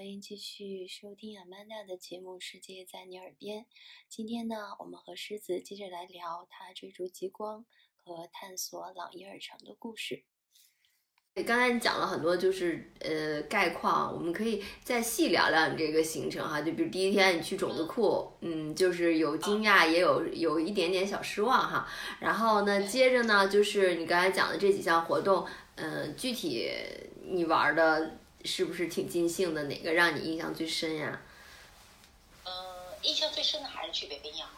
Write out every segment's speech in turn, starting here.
欢迎继续收听阿曼达的节目《世界在你耳边》。今天呢，我们和狮子接着来聊他追逐极光和探索朗伊尔城的故事。刚才你讲了很多，就是呃概况，我们可以再细聊聊你这个行程哈。就比如第一天你去种子库，嗯，就是有惊讶，也有有一点点小失望哈。然后呢，接着呢，就是你刚才讲的这几项活动，嗯，具体你玩的。是不是挺尽兴的？哪个让你印象最深呀？嗯，印象最深的还是去北冰洋。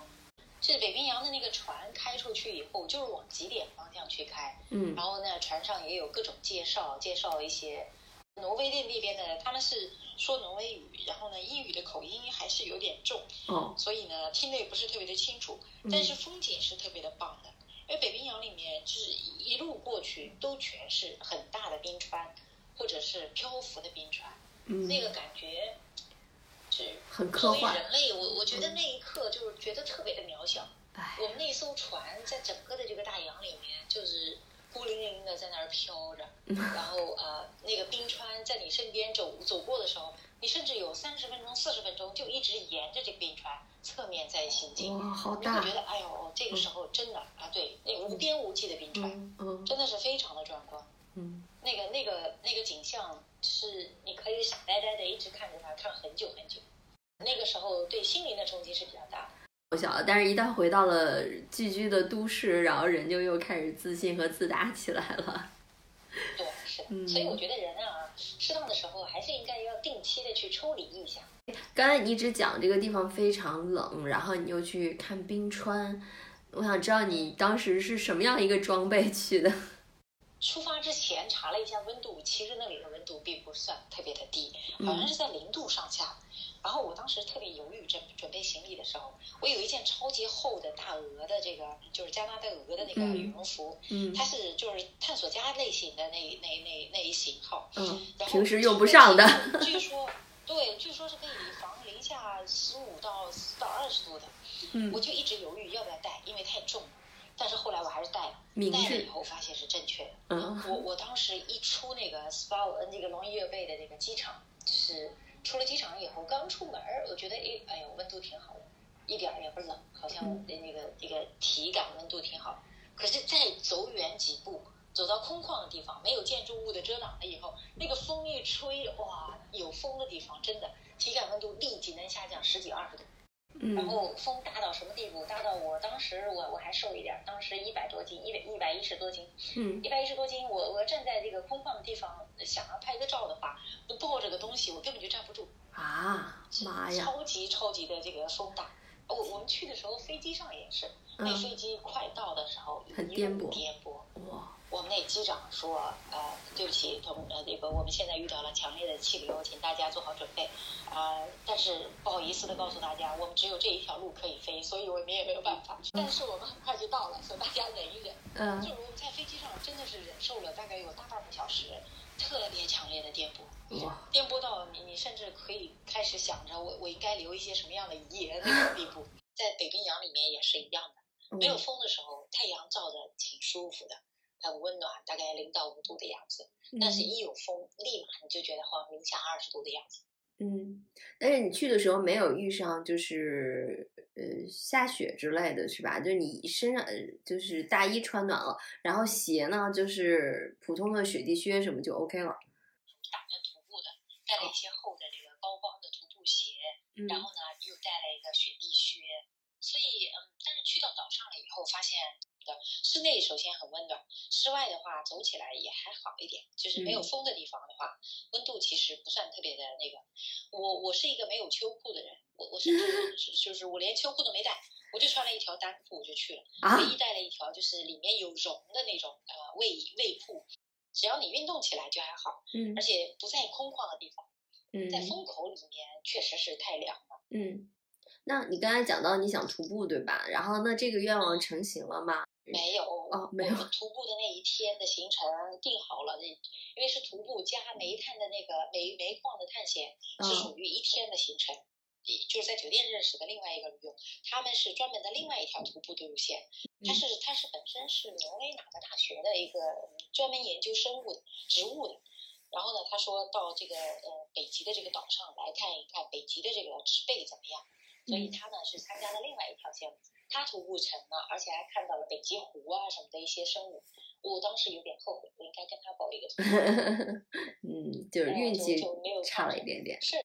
是北冰洋的那个船开出去以后，就是往极点方向去开。嗯。然后呢，船上也有各种介绍，介绍一些挪威的那边的，他们是说挪威语，然后呢，英语的口音还是有点重。哦。所以呢，听得也不是特别的清楚。但是风景是特别的棒的，因为北冰洋里面就是一路过去都全是很大的冰川。或者是漂浮的冰川，那个感觉是很科幻。人类，我我觉得那一刻就是觉得特别的渺小。我们那艘船在整个的这个大洋里面，就是孤零零的在那儿飘着。然后呃，那个冰川在你身边走走过的时候，你甚至有三十分钟、四十分钟就一直沿着这个冰川侧面在行进。哇，好大！你会觉得哎呦，这个时候真的啊，对，那无边无际的冰川，真的是非常的壮观。嗯。那个、那个、那个景象是你可以傻呆呆的一直看着它，看很久很久。那个时候对心灵的冲击是比较大的。我晓得，但是一旦回到了聚居的都市，然后人就又开始自信和自大起来了。对，是的。所以我觉得人啊，适当的时候还是应该要定期的去抽离一下。刚才你一直讲这个地方非常冷，然后你又去看冰川，我想知道你当时是什么样一个装备去的？出发之前查了一下温度，其实那里的温度并不算特别的低，好像是在零度上下。然后我当时特别犹豫，准准备行李的时候，我有一件超级厚的大鹅的这个，就是加拿大鹅的那个羽绒服，它是就是探索家类型的那那那那一型号。嗯，平时用不上的。据 说，对，据说是可以防零下十五到到二十度的。嗯，我就一直犹豫要不要带，因为太重。但是后来我还是带了，带了以后发现是正确的。嗯，我我当时一出那个 SPA 那个龙月贝的那个机场，就是出了机场以后刚出门，我觉得哎哎呦温度挺好的，一点也不冷，好像那个那个体感温度挺好。可是再走远几步，走到空旷的地方，没有建筑物的遮挡了以后，那个风一吹，哇，有风的地方真的体感温度立即能下降十几二十度。然后风大到什么地步？大到我当时我我还瘦一点，当时一百多斤，一百一百一十多斤，嗯，一百一十多斤，我我站在这个空旷的地方，想要拍个照的话，我抱着个东西，我根本就站不住啊！妈呀！超级超级的这个风大，我我们去的时候飞机上也是，那飞机快到的时候很颠簸，那机长说，呃，对不起，同呃那个我们现在遇到了强烈的气流，请大家做好准备。啊，但是不好意思的告诉大家，我们只有这一条路可以飞，所以我们也没有办法。但是我们很快就到了，所以大家忍一忍。嗯。就我们在飞机上真的是忍受了大概有大半个小时，特别强烈的颠簸。颠簸到你你甚至可以开始想着我我应该留一些什么样的遗言那种地步。在北冰洋里面也是一样的，没有风的时候，太阳照着挺舒服的。很温暖，大概零到五度的样子。但是，一有风，立马你就觉得好像零下二十度的样子。嗯，但是你去的时候没有遇上就是呃下雪之类的是吧？就是你身上就是大衣穿暖了，然后鞋呢就是普通的雪地靴什么就 OK 了。打算徒步的，带了一些厚的这个高帮的徒步鞋，然后呢又带了一个雪地靴。所以，嗯，但是去到岛上了以后，发现。的室内首先很温暖，室外的话走起来也还好一点。就是没有风的地方的话，温度其实不算特别的那个。我我是一个没有秋裤的人，我我甚至 就是我连秋裤都没带，我就穿了一条单裤我就去了，唯一带了一条就是里面有绒的那种呃卫卫裤，只要你运动起来就还好。嗯，而且不在空旷的地方，嗯，在风口里面确实是太凉了。嗯，那你刚才讲到你想徒步对吧？然后那这个愿望成型了吗？没有哦，没有。徒步的那一天的行程定好了，因为是徒步加煤炭的那个煤煤矿的探险，是属于一天的行程。就是在酒店认识的另外一个旅游，他们是专门的另外一条徒步的路线。他是他是本身是挪威哪个大学的一个专门研究生物的植物的，然后呢，他说到这个呃北极的这个岛上来看一看北极的这个植被怎么样，所以他呢是参加了另外一条线路，他徒步成了，而且还看到了北极狐啊什么的一些生物。我当时有点后悔，我应该跟他报一个 团。嗯，就是运气差了一点点。是，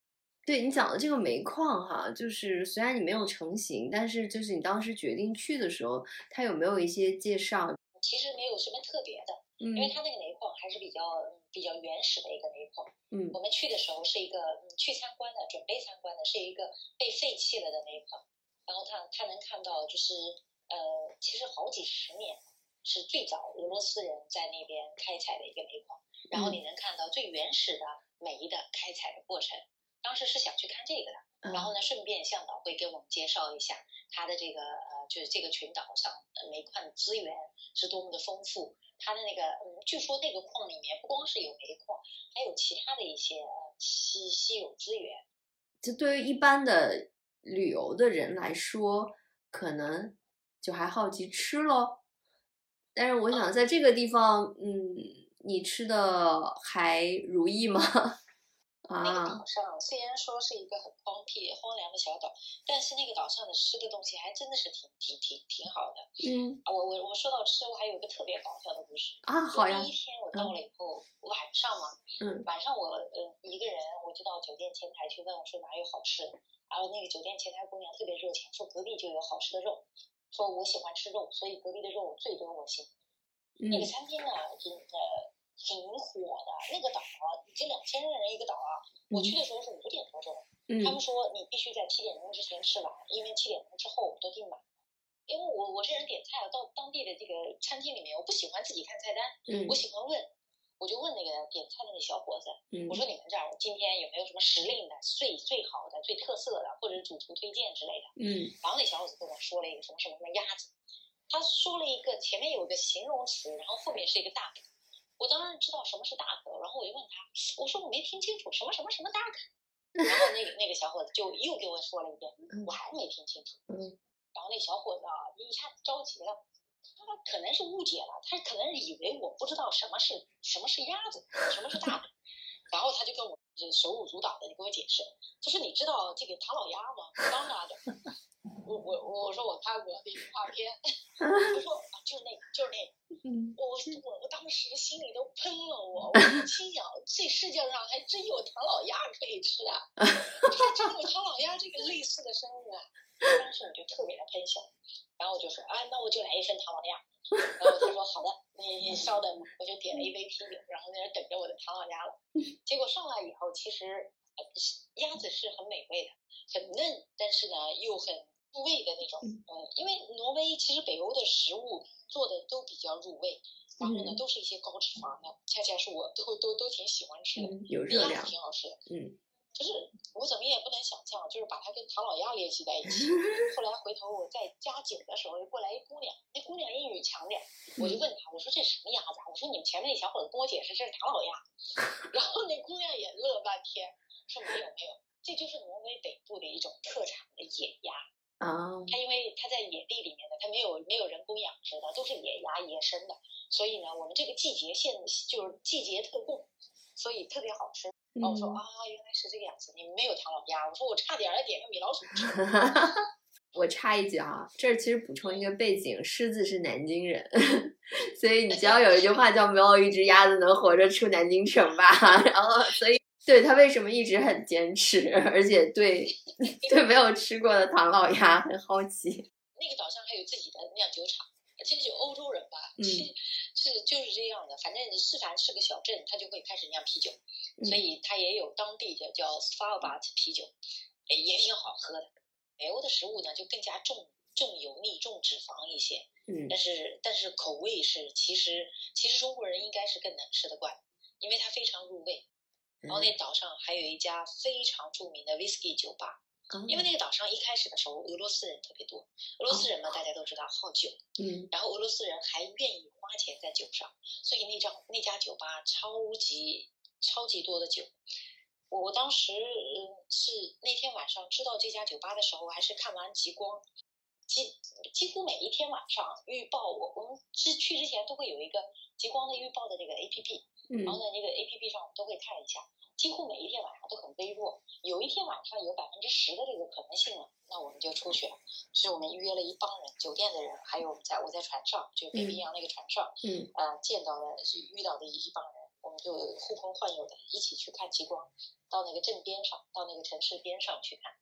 对你讲的这个煤矿哈，就是虽然你没有成型，但是就是你当时决定去的时候，他有没有一些介绍？其实没有什么特别的，嗯，因为它那个煤矿还是比较比较原始的一个煤矿。嗯，我们去的时候是一个去参观的，准备参观的是一个被废弃了的煤矿，然后他他能看到就是呃，其实好几十年。是最早俄罗斯人在那边开采的一个煤矿，然后你能看到最原始的煤的开采的过程。当时是想去看这个的，然后呢，顺便向导会给我们介绍一下它的这个呃，就是这个群岛上煤矿资源是多么的丰富。它的那个嗯，据说那个矿里面不光是有煤矿，还有其他的一些稀稀有资源。这对于一般的旅游的人来说，可能就还好奇吃喽。但是我想在这个地方，嗯，你吃的还如意吗？啊，那个岛上虽然说是一个很荒僻、荒凉的小岛，但是那个岛上的吃的东西还真的是挺挺挺挺好的。嗯，我我我说到吃，我还有一个特别搞笑的故事啊，好呀。第一天我到了以后，晚上嘛，嗯，晚上我呃一个人，我就到酒店前台去问我说哪有好吃的，然后那个酒店前台姑娘特别热情，说隔壁就有好吃的肉。说我喜欢吃肉，所以隔壁的肉最多我行。那个餐厅呢，真的挺火的。那个岛啊，已经两千人一个岛啊。我去的时候是五点多钟，他们说你必须在七点钟之前吃完，因为七点钟之后我都订满。因为我我这人点菜啊到当地的这个餐厅里面，我不喜欢自己看菜单，我喜欢问，我就问那个点菜的那小伙子，我说你们这儿今天有没有什么时令的、最最好的、最特色的，或者主厨推荐之类的？嗯，然后那小伙子跟我说了一个什么什么什么鸭子，他说了一个前面有一个形容词，然后后面是一个大可，我当然知道什么是大狗，然后我就问他，我说我没听清楚什么什么什么大狗，然后那个那个小伙子就又给我说了一遍，我还是没听清楚。嗯，然后那小伙子啊一下子着急了。他可能是误解了，他可能是以为我不知道什么是什么是鸭子，什么是大的，然后他就跟我手舞足蹈的你给我解释，他说你知道这个唐老鸭吗？当然的，我我我说我看过那动画片，我说啊就是那就是那，我我我当时心里都喷了，我我心想这世界上还真有唐老鸭可以吃啊，就是真有唐老鸭这个类似的生物啊，当时我就特别的喷笑。然后我就说啊，那我就来一份唐老鸭。然后他说好的，你你稍等，我就点了一杯啤酒，然后在那等着我的唐老鸭了。结果上来以后，其实鸭子是很美味的，很嫩，但是呢又很入味的那种。嗯，因为挪威其实北欧的食物做的都比较入味，然后呢都是一些高脂肪的，恰恰是我都都都挺喜欢吃的，有热量，挺好吃的。嗯。就是我怎么也不能想象，就是把它跟唐老鸭联系在一起。后来回头我在加酒的时候，又过来一姑娘，那姑娘英语强点，我就问她，我说这什么鸭子？我说你们前面那小伙子跟我解释这是唐老鸭，然后那姑娘也乐半天，说没有没有，这就是挪威北部的一种特产的野鸭啊。它因为它在野地里面的，它没有没有人工养殖的，都是野鸭野生的，所以呢，我们这个季节限就是季节特供，所以特别好吃。然后我说啊，原来是这个样子，你们没有唐老鸭。我说我差点来点个米老鼠吃。我插一句啊，这儿其实补充一个背景，狮子是南京人，所以你知道有一句话叫“没有一只鸭子能活着出南京城吧”，然后所以对他为什么一直很坚持，而且对对没有吃过的唐老鸭很好奇。那个岛上还有自己的酿酒厂，这就欧洲人吧，嗯，是就是这样的，反正是凡是个小镇，他就会开始酿啤酒。所以它也有当地的叫 s f a l b a t 啤酒，也挺好喝的。北欧的食物呢就更加重重油腻、重脂肪一些，嗯，但是但是口味是其实其实中国人应该是更能吃得惯，因为它非常入味。然后那岛上还有一家非常著名的 whisky 酒吧，因为那个岛上一开始的时候俄罗斯人特别多，俄罗斯人嘛大家都知道好酒，嗯，然后俄罗斯人还愿意花钱在酒上，所以那张那家酒吧超级。超级多的酒，我我当时嗯是那天晚上知道这家酒吧的时候，还是看完极光，几几乎每一天晚上预报，我我们是去之前都会有一个极光的预报的这个 A P P，然后呢，那个 A P P 上我们都会看一下，几乎每一天晚上都很微弱，有一天晚上有百分之十的这个可能性了，那我们就出去了。所以我们约了一帮人，酒店的人，还有我们在我在船上，就北冰洋那个船上，嗯，呃，见到的遇到的一一帮人，我们就呼朋唤友的一起去看极光，到那个镇边上，到那个城市边上去看。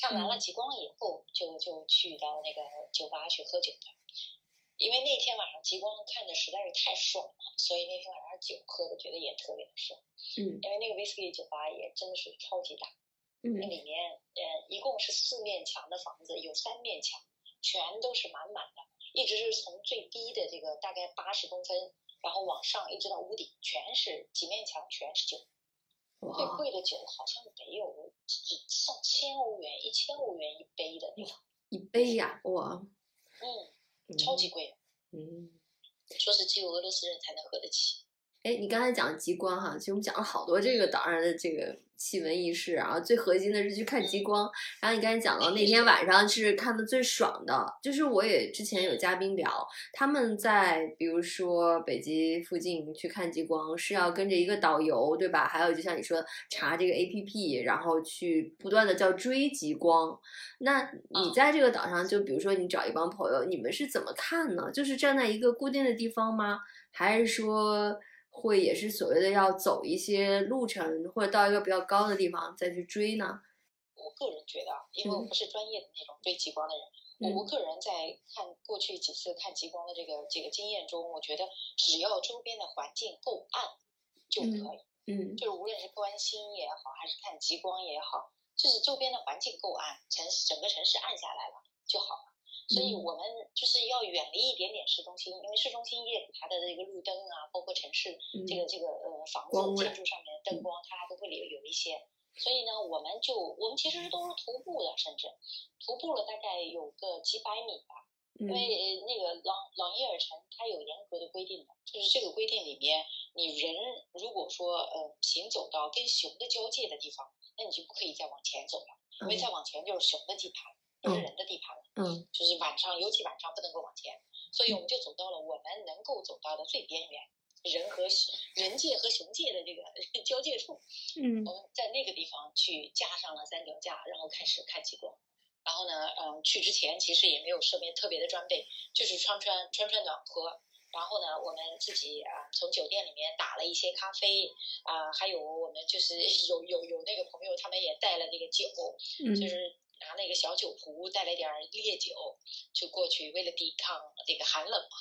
看完了极光以后，就就去到那个酒吧去喝酒的，因为那天晚上极光看的实在是太爽了，所以那天晚上酒喝的觉得也特别的爽。嗯，因为那个威士忌酒吧也真的是超级大，嗯那里面呃一共是四面墙的房子，有三面墙全都是满满的，一直是从最低的这个大概八十公分，然后往上一直到屋顶，全是几面墙全是酒。最，贵的酒好像没有几上千欧元，一千欧元一杯的那种，一杯呀，哇，嗯，嗯超级贵，嗯。说是只有俄罗斯人才能喝得起。哎，你刚才讲极光哈，其实我们讲了好多这个岛上的这个奇闻异事啊，最核心的是去看极光。然后你刚才讲到那天晚上是看的最爽的，就是我也之前有嘉宾聊，他们在比如说北极附近去看极光是要跟着一个导游，对吧？还有就像你说查这个 A P P，然后去不断的叫追极光。那你嗯在这个岛上，就比如说你找一帮朋友，你们是怎么看呢？就是站在一个固定的地方吗？还是说会也是所谓的要走一些路程，或者到一个比较高的地方再去追呢？我个人觉得啊，因为我不是专业的那种追极光的人，嗯我我个人在看过去几次看极光的这个这个经验中，我觉得只要周边的环境够暗就可以，嗯。就是无论是观星也好，还是看极光也好，就是周边的环境够暗，城市整个城市暗下来了就好了。所以嗯。我们就是要远离一点点市中心，因为市中心夜里它的这个路灯啊，包括城市嗯这个这个呃房子建筑上面的灯光，它都会有有一些。所以呢，我们就我们其实都是徒步的，甚至徒步了大概有个几百米吧。因为那个朗朗伊尔城它有严格的规定的，就是这个规定里面，你人如果说呃行走到跟熊的交界的地方，那你就不可以再往前走了，因为再往前就是熊的地盘，不是嗯人的地盘了。嗯就是晚上，尤其晚上不能够往前，所以我们就走到了我们能够走到的最边缘，人和熊人界和熊界的这个交界处。嗯我们在那个地方去架上了三脚架，然后开始看极光。然后呢，嗯，去之前其实也没有设备特别的装备，就是穿穿穿穿暖和。然后呢，我们自己啊、从酒店里面打了一些咖啡啊、还有我们就是 有有有那个朋友他们也带了那个酒，嗯就是拿那个小酒壶，带了点儿烈酒，就过去，为了抵抗这个寒冷嘛。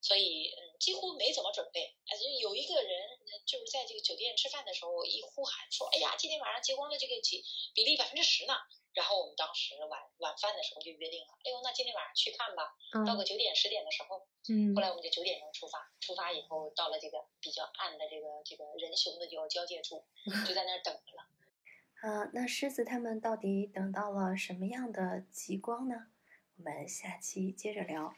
所以，嗯，几乎没怎么准备。有一个人，呃就是在这个酒店吃饭的时候，一呼喊说：“哎呀，今天晚上结光的这个几比例百分之十呢。”然后我们当时晚晚饭的时候就约定了，哎呦，那今天晚上去看吧。到个九点十点的时候，嗯后来我们就九点钟出发，出发以后到了这个比较暗的这个这个人熊的交交界处，就在那儿等着了。啊，那狮子他们到底等到了什么样的极光呢？我们下期接着聊。